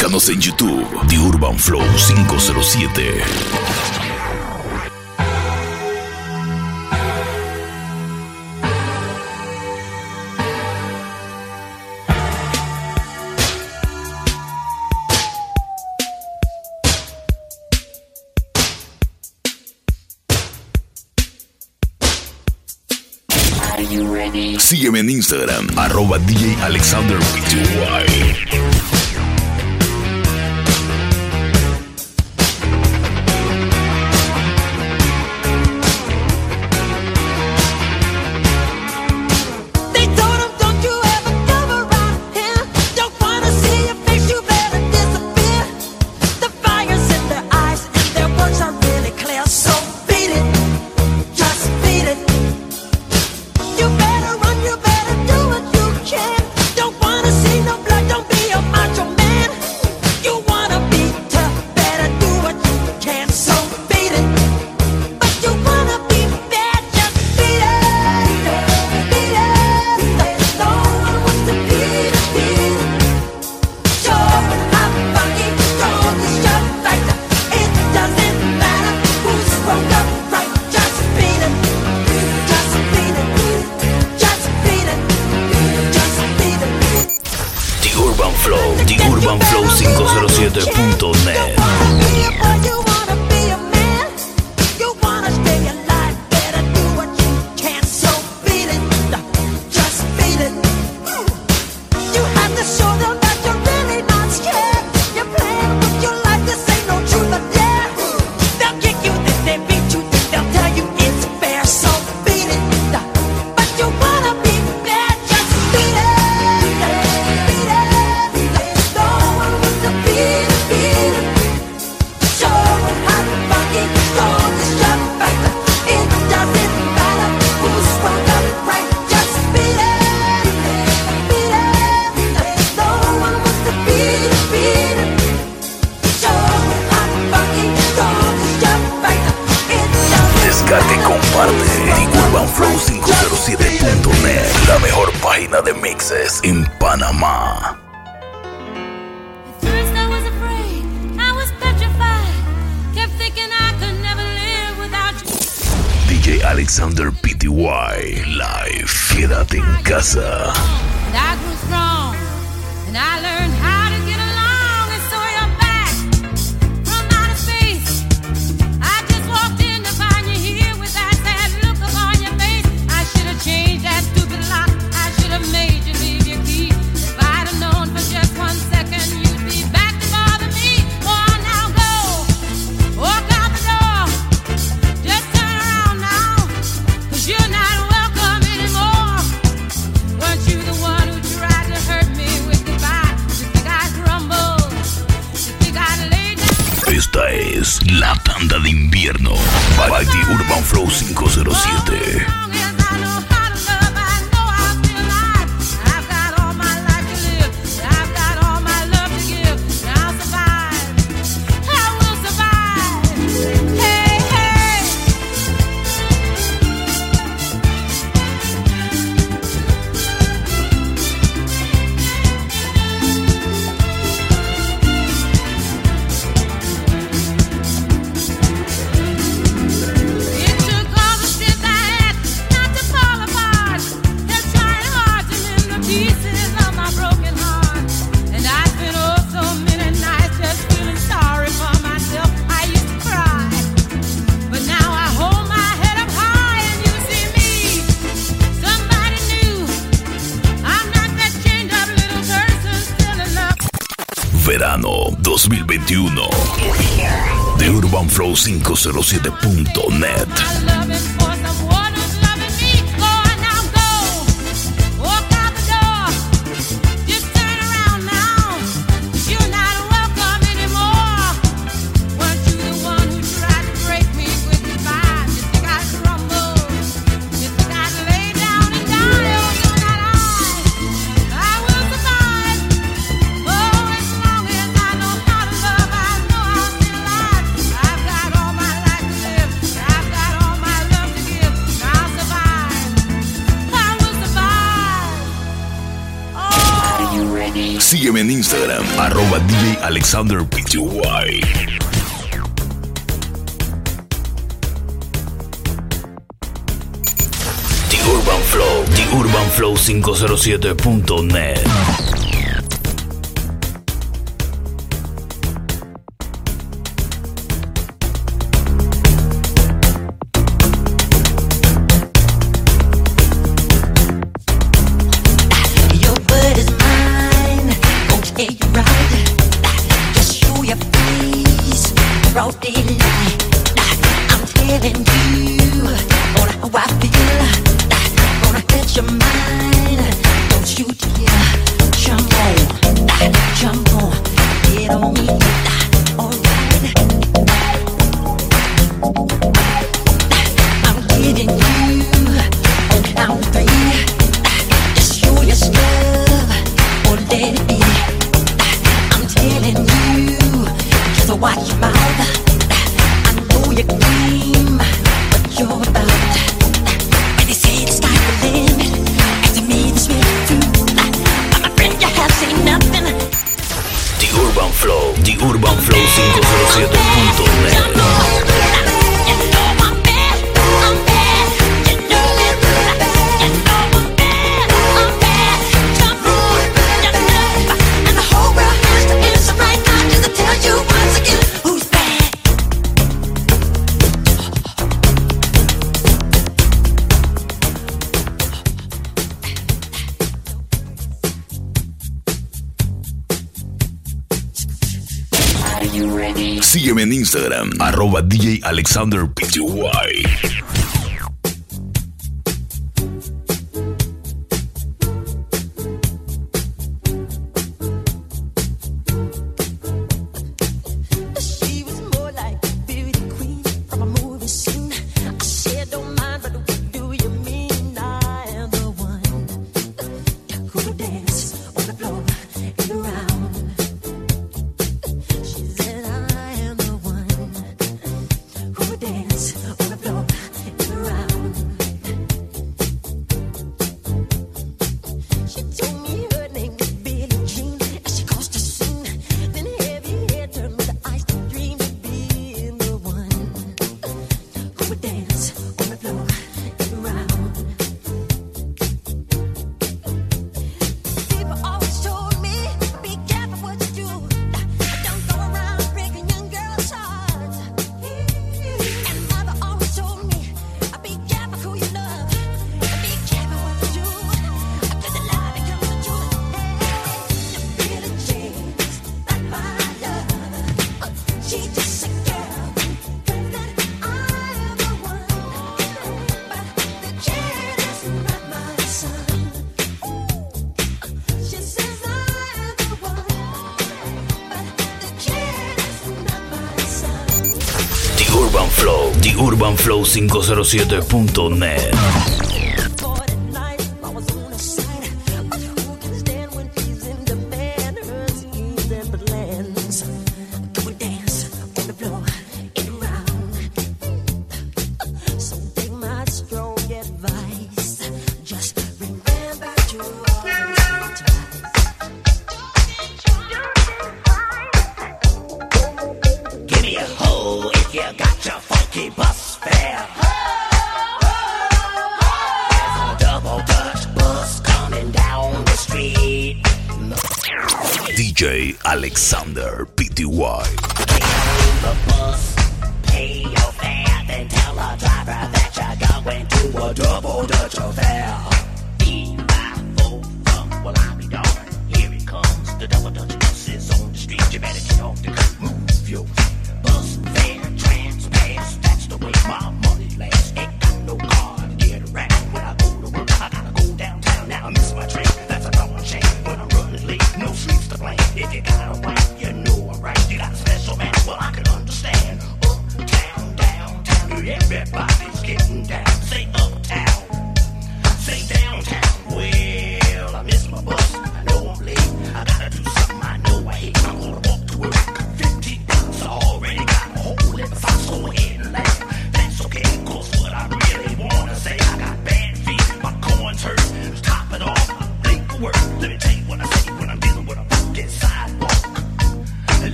Búscanos en YouTube, The Urban Flow 507. Sígueme en Instagram, arroba DJ Alexander with Alexander Pty live. Quédate en casa. And I grew strong and I learned how La tanda de invierno. By the Urban Flow 507. 507.net. Alexander Pty. The Urban Flow, The Urban Flow 507.net. еду Instagram, arroba DJ Alexander Pty. 507.net. Alexander Pty. Pay your fare, then tell the driver that you're going to a double Dutch affair. everybody's getting down. Say uptown, say downtown, where.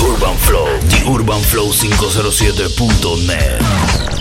The Urban Flow, The Urban Flow 507.net.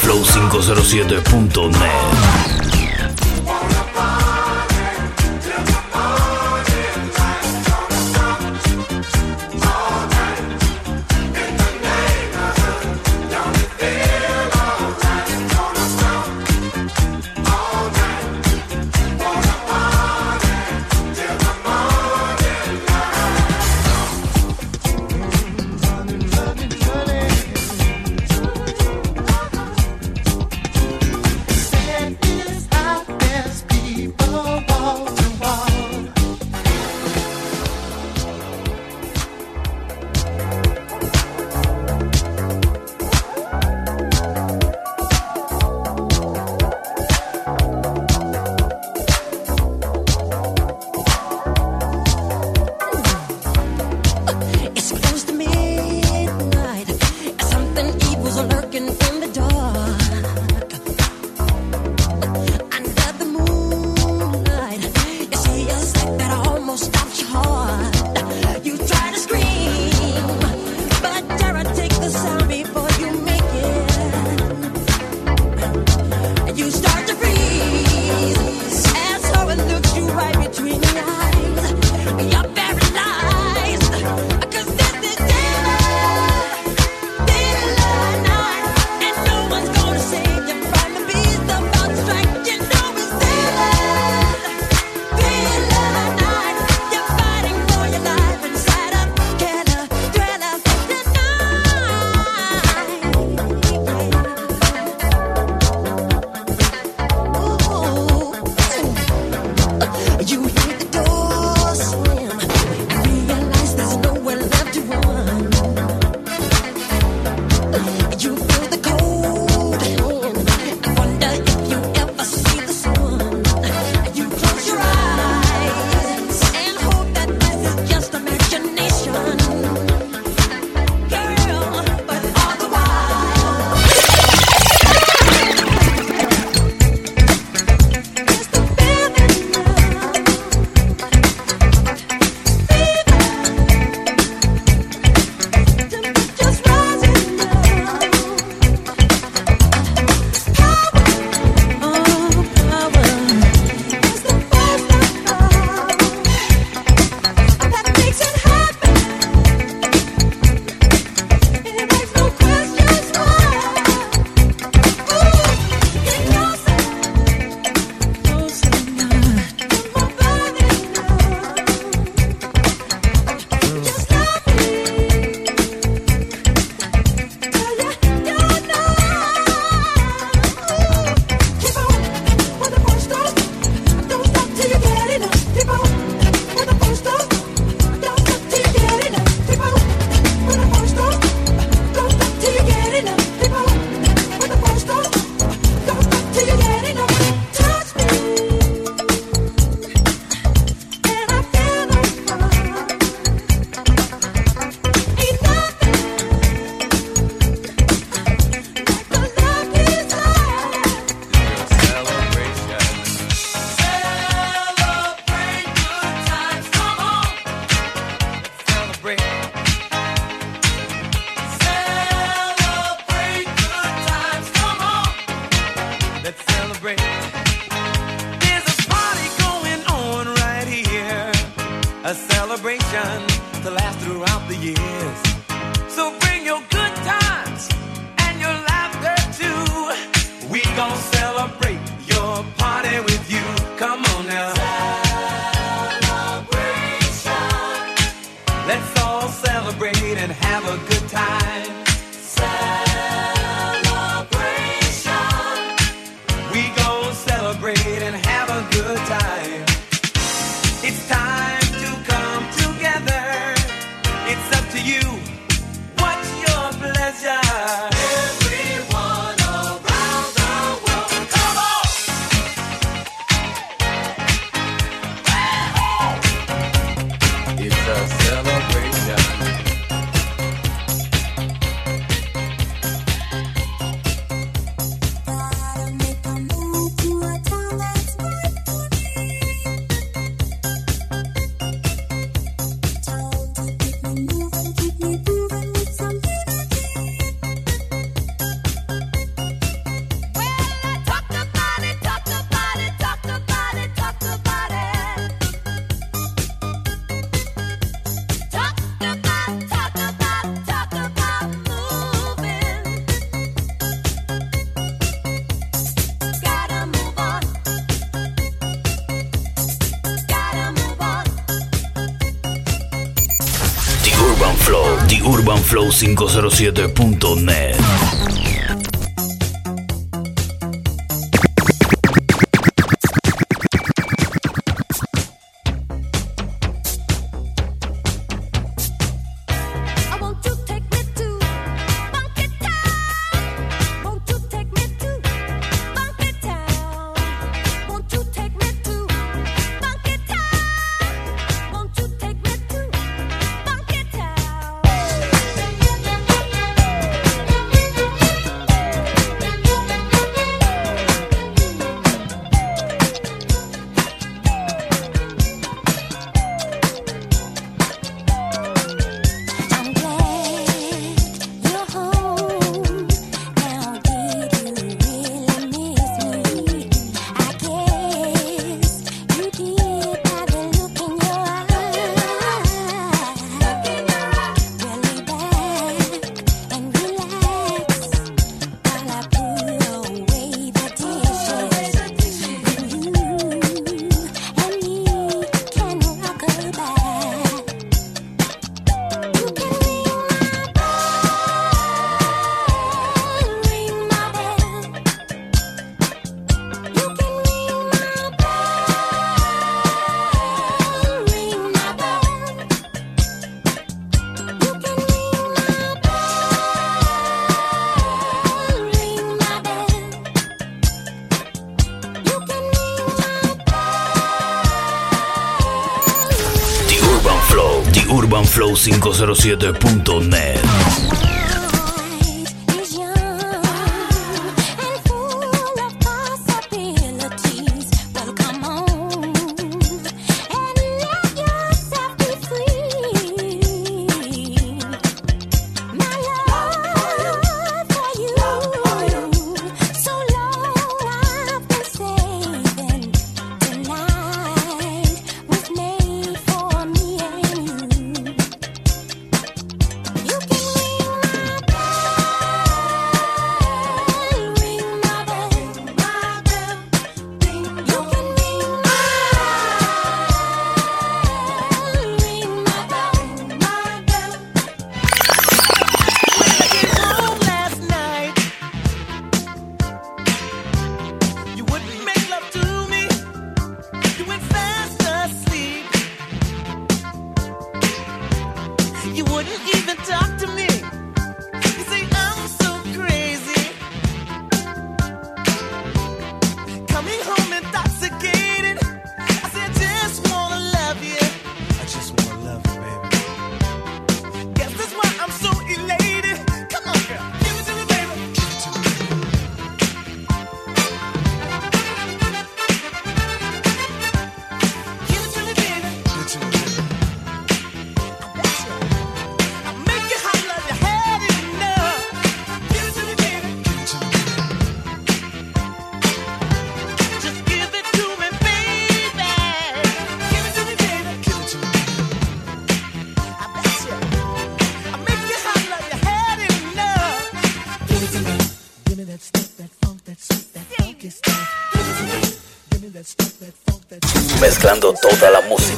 flow507.net. TheUrbanFlow507.net flow507.net.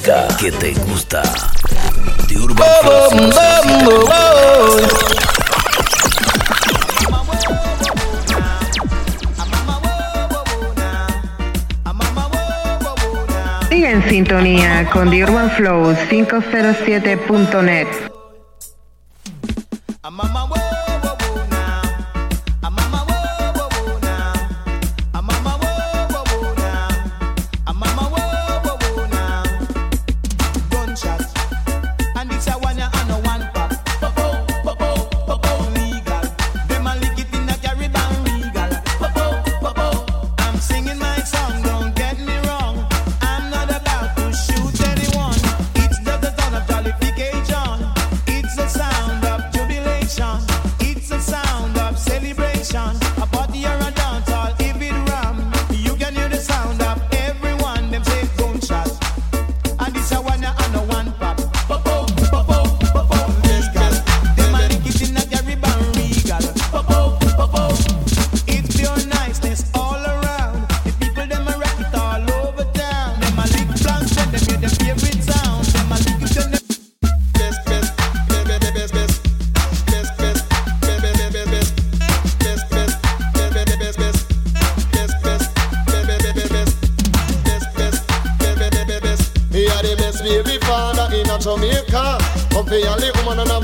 música que te gusta. De Urban Flow. Sigue en sintonía con The Urban Flow 507.net.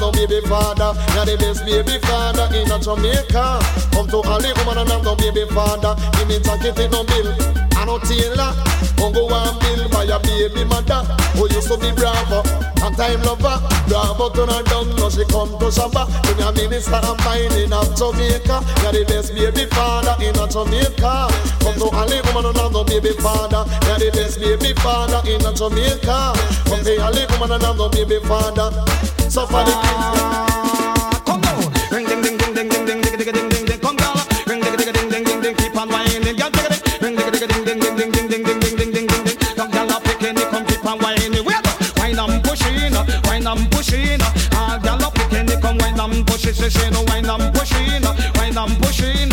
no baby father. Now the best baby father in a Jamaica. Come to Ali woman and have no baby father. Give me talking take no bill. I no tailor. Don't go and bill by your baby mother. Who used to be bravo. And time lover. Bravo to her down. Now she come to Shabba. When your minister and mining of Jamaica. Now the best baby father in a Jamaica. Come to Ali woman and have no baby father. Now the best baby father in a Jamaica. Come to Ali woman and have no baby father suffer the. Come on, ring ding ding ding ding ding ding ding ding ding ding. Come ring ding ding ding ding ding. Keep on whining. Ring ding ding ding ding ding ding ding ding ding ding ding. Come come keep on whining. Pushing, come pushing, pushing, pushing,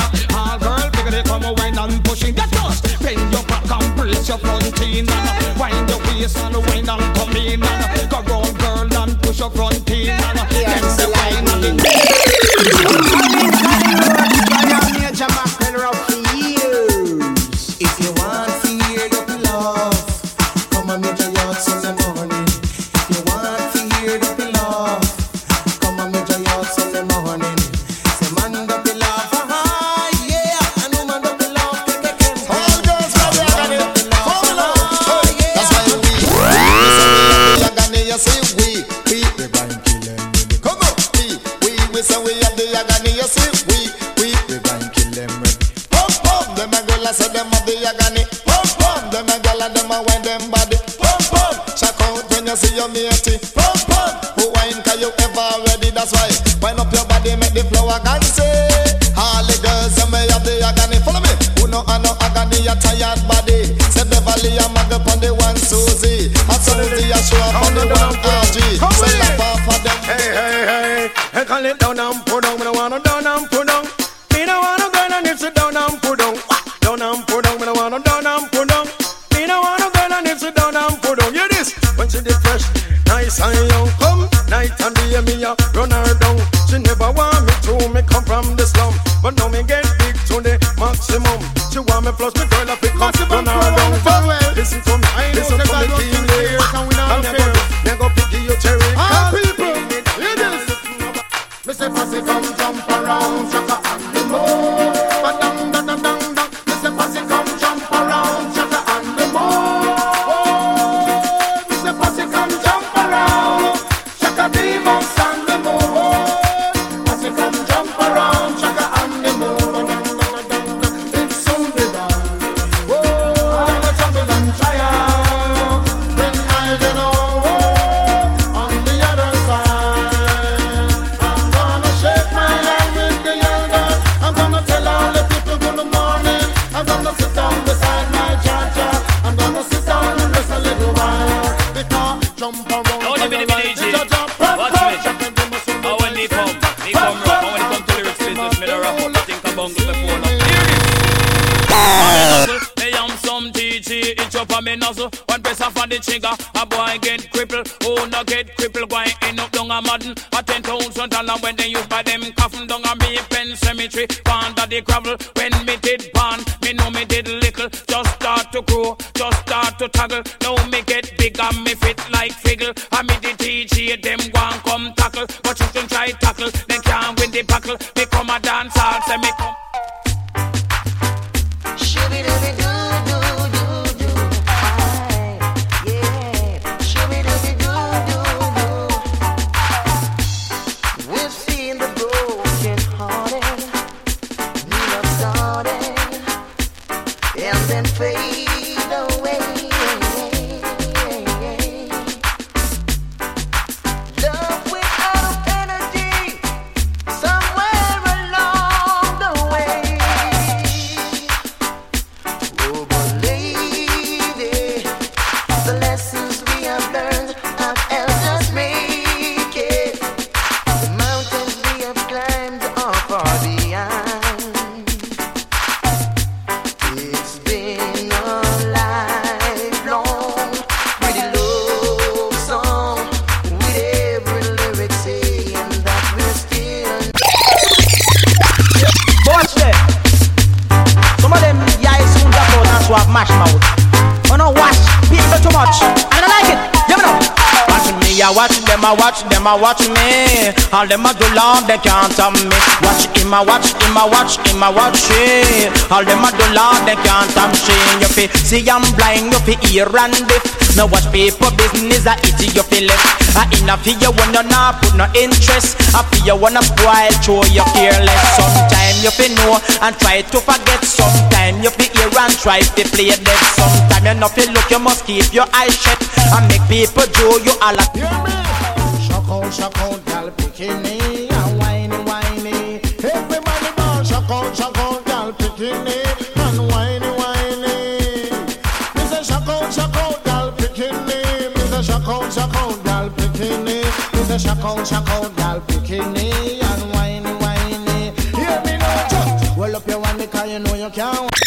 girl, come pushing. Get your your front teeth. Your waist and and girl, push your front London. this you people. Me say, come jump around, the. bungle before not. Hey, I'm some TT, It's up on me nozzle. One press off on the trigger, a boy get crippled. Oh, no get crippled, Why end up down a madden. A ten thousand dollar when they use by them coffin down a me pen cemetery. Found the gravel when me did pan, me know me did little. Just start to grow, just start to toggle. Now me get bigger, me fit like figgle. I me the TG, them one come tackle, but you can try tackle, they can't win the buckle. Become a dance hall, say me come. Them, I watch me. All them a do long, they can't stop me. Watch him, I watch him, I watch him, I watch it. All them a do long, they can't stop me. You fi see I'm blind, you fi hear and deaf. Now watch people business, I eat you fi left. I in a fi you when you not put no interest. I fi you wanna spoil, show you careless. Sometime you fi know and try to forget. Sometime you fi hear and try to play dead. Sometime you know fi look, you must keep your eyes shut and make people do you all a Shock out, shock out, gal bikini and whiny, whiny. Everybody ball, shock out, shock out, gal bikini and whiny, whiny. Me say shock out, shock out, gal bikini. Me say shock out, shock out, gal bikini. Me say shock out, shock out, gal bikini and whiny, whiny. Hear me now, just roll up your one because you know you can't.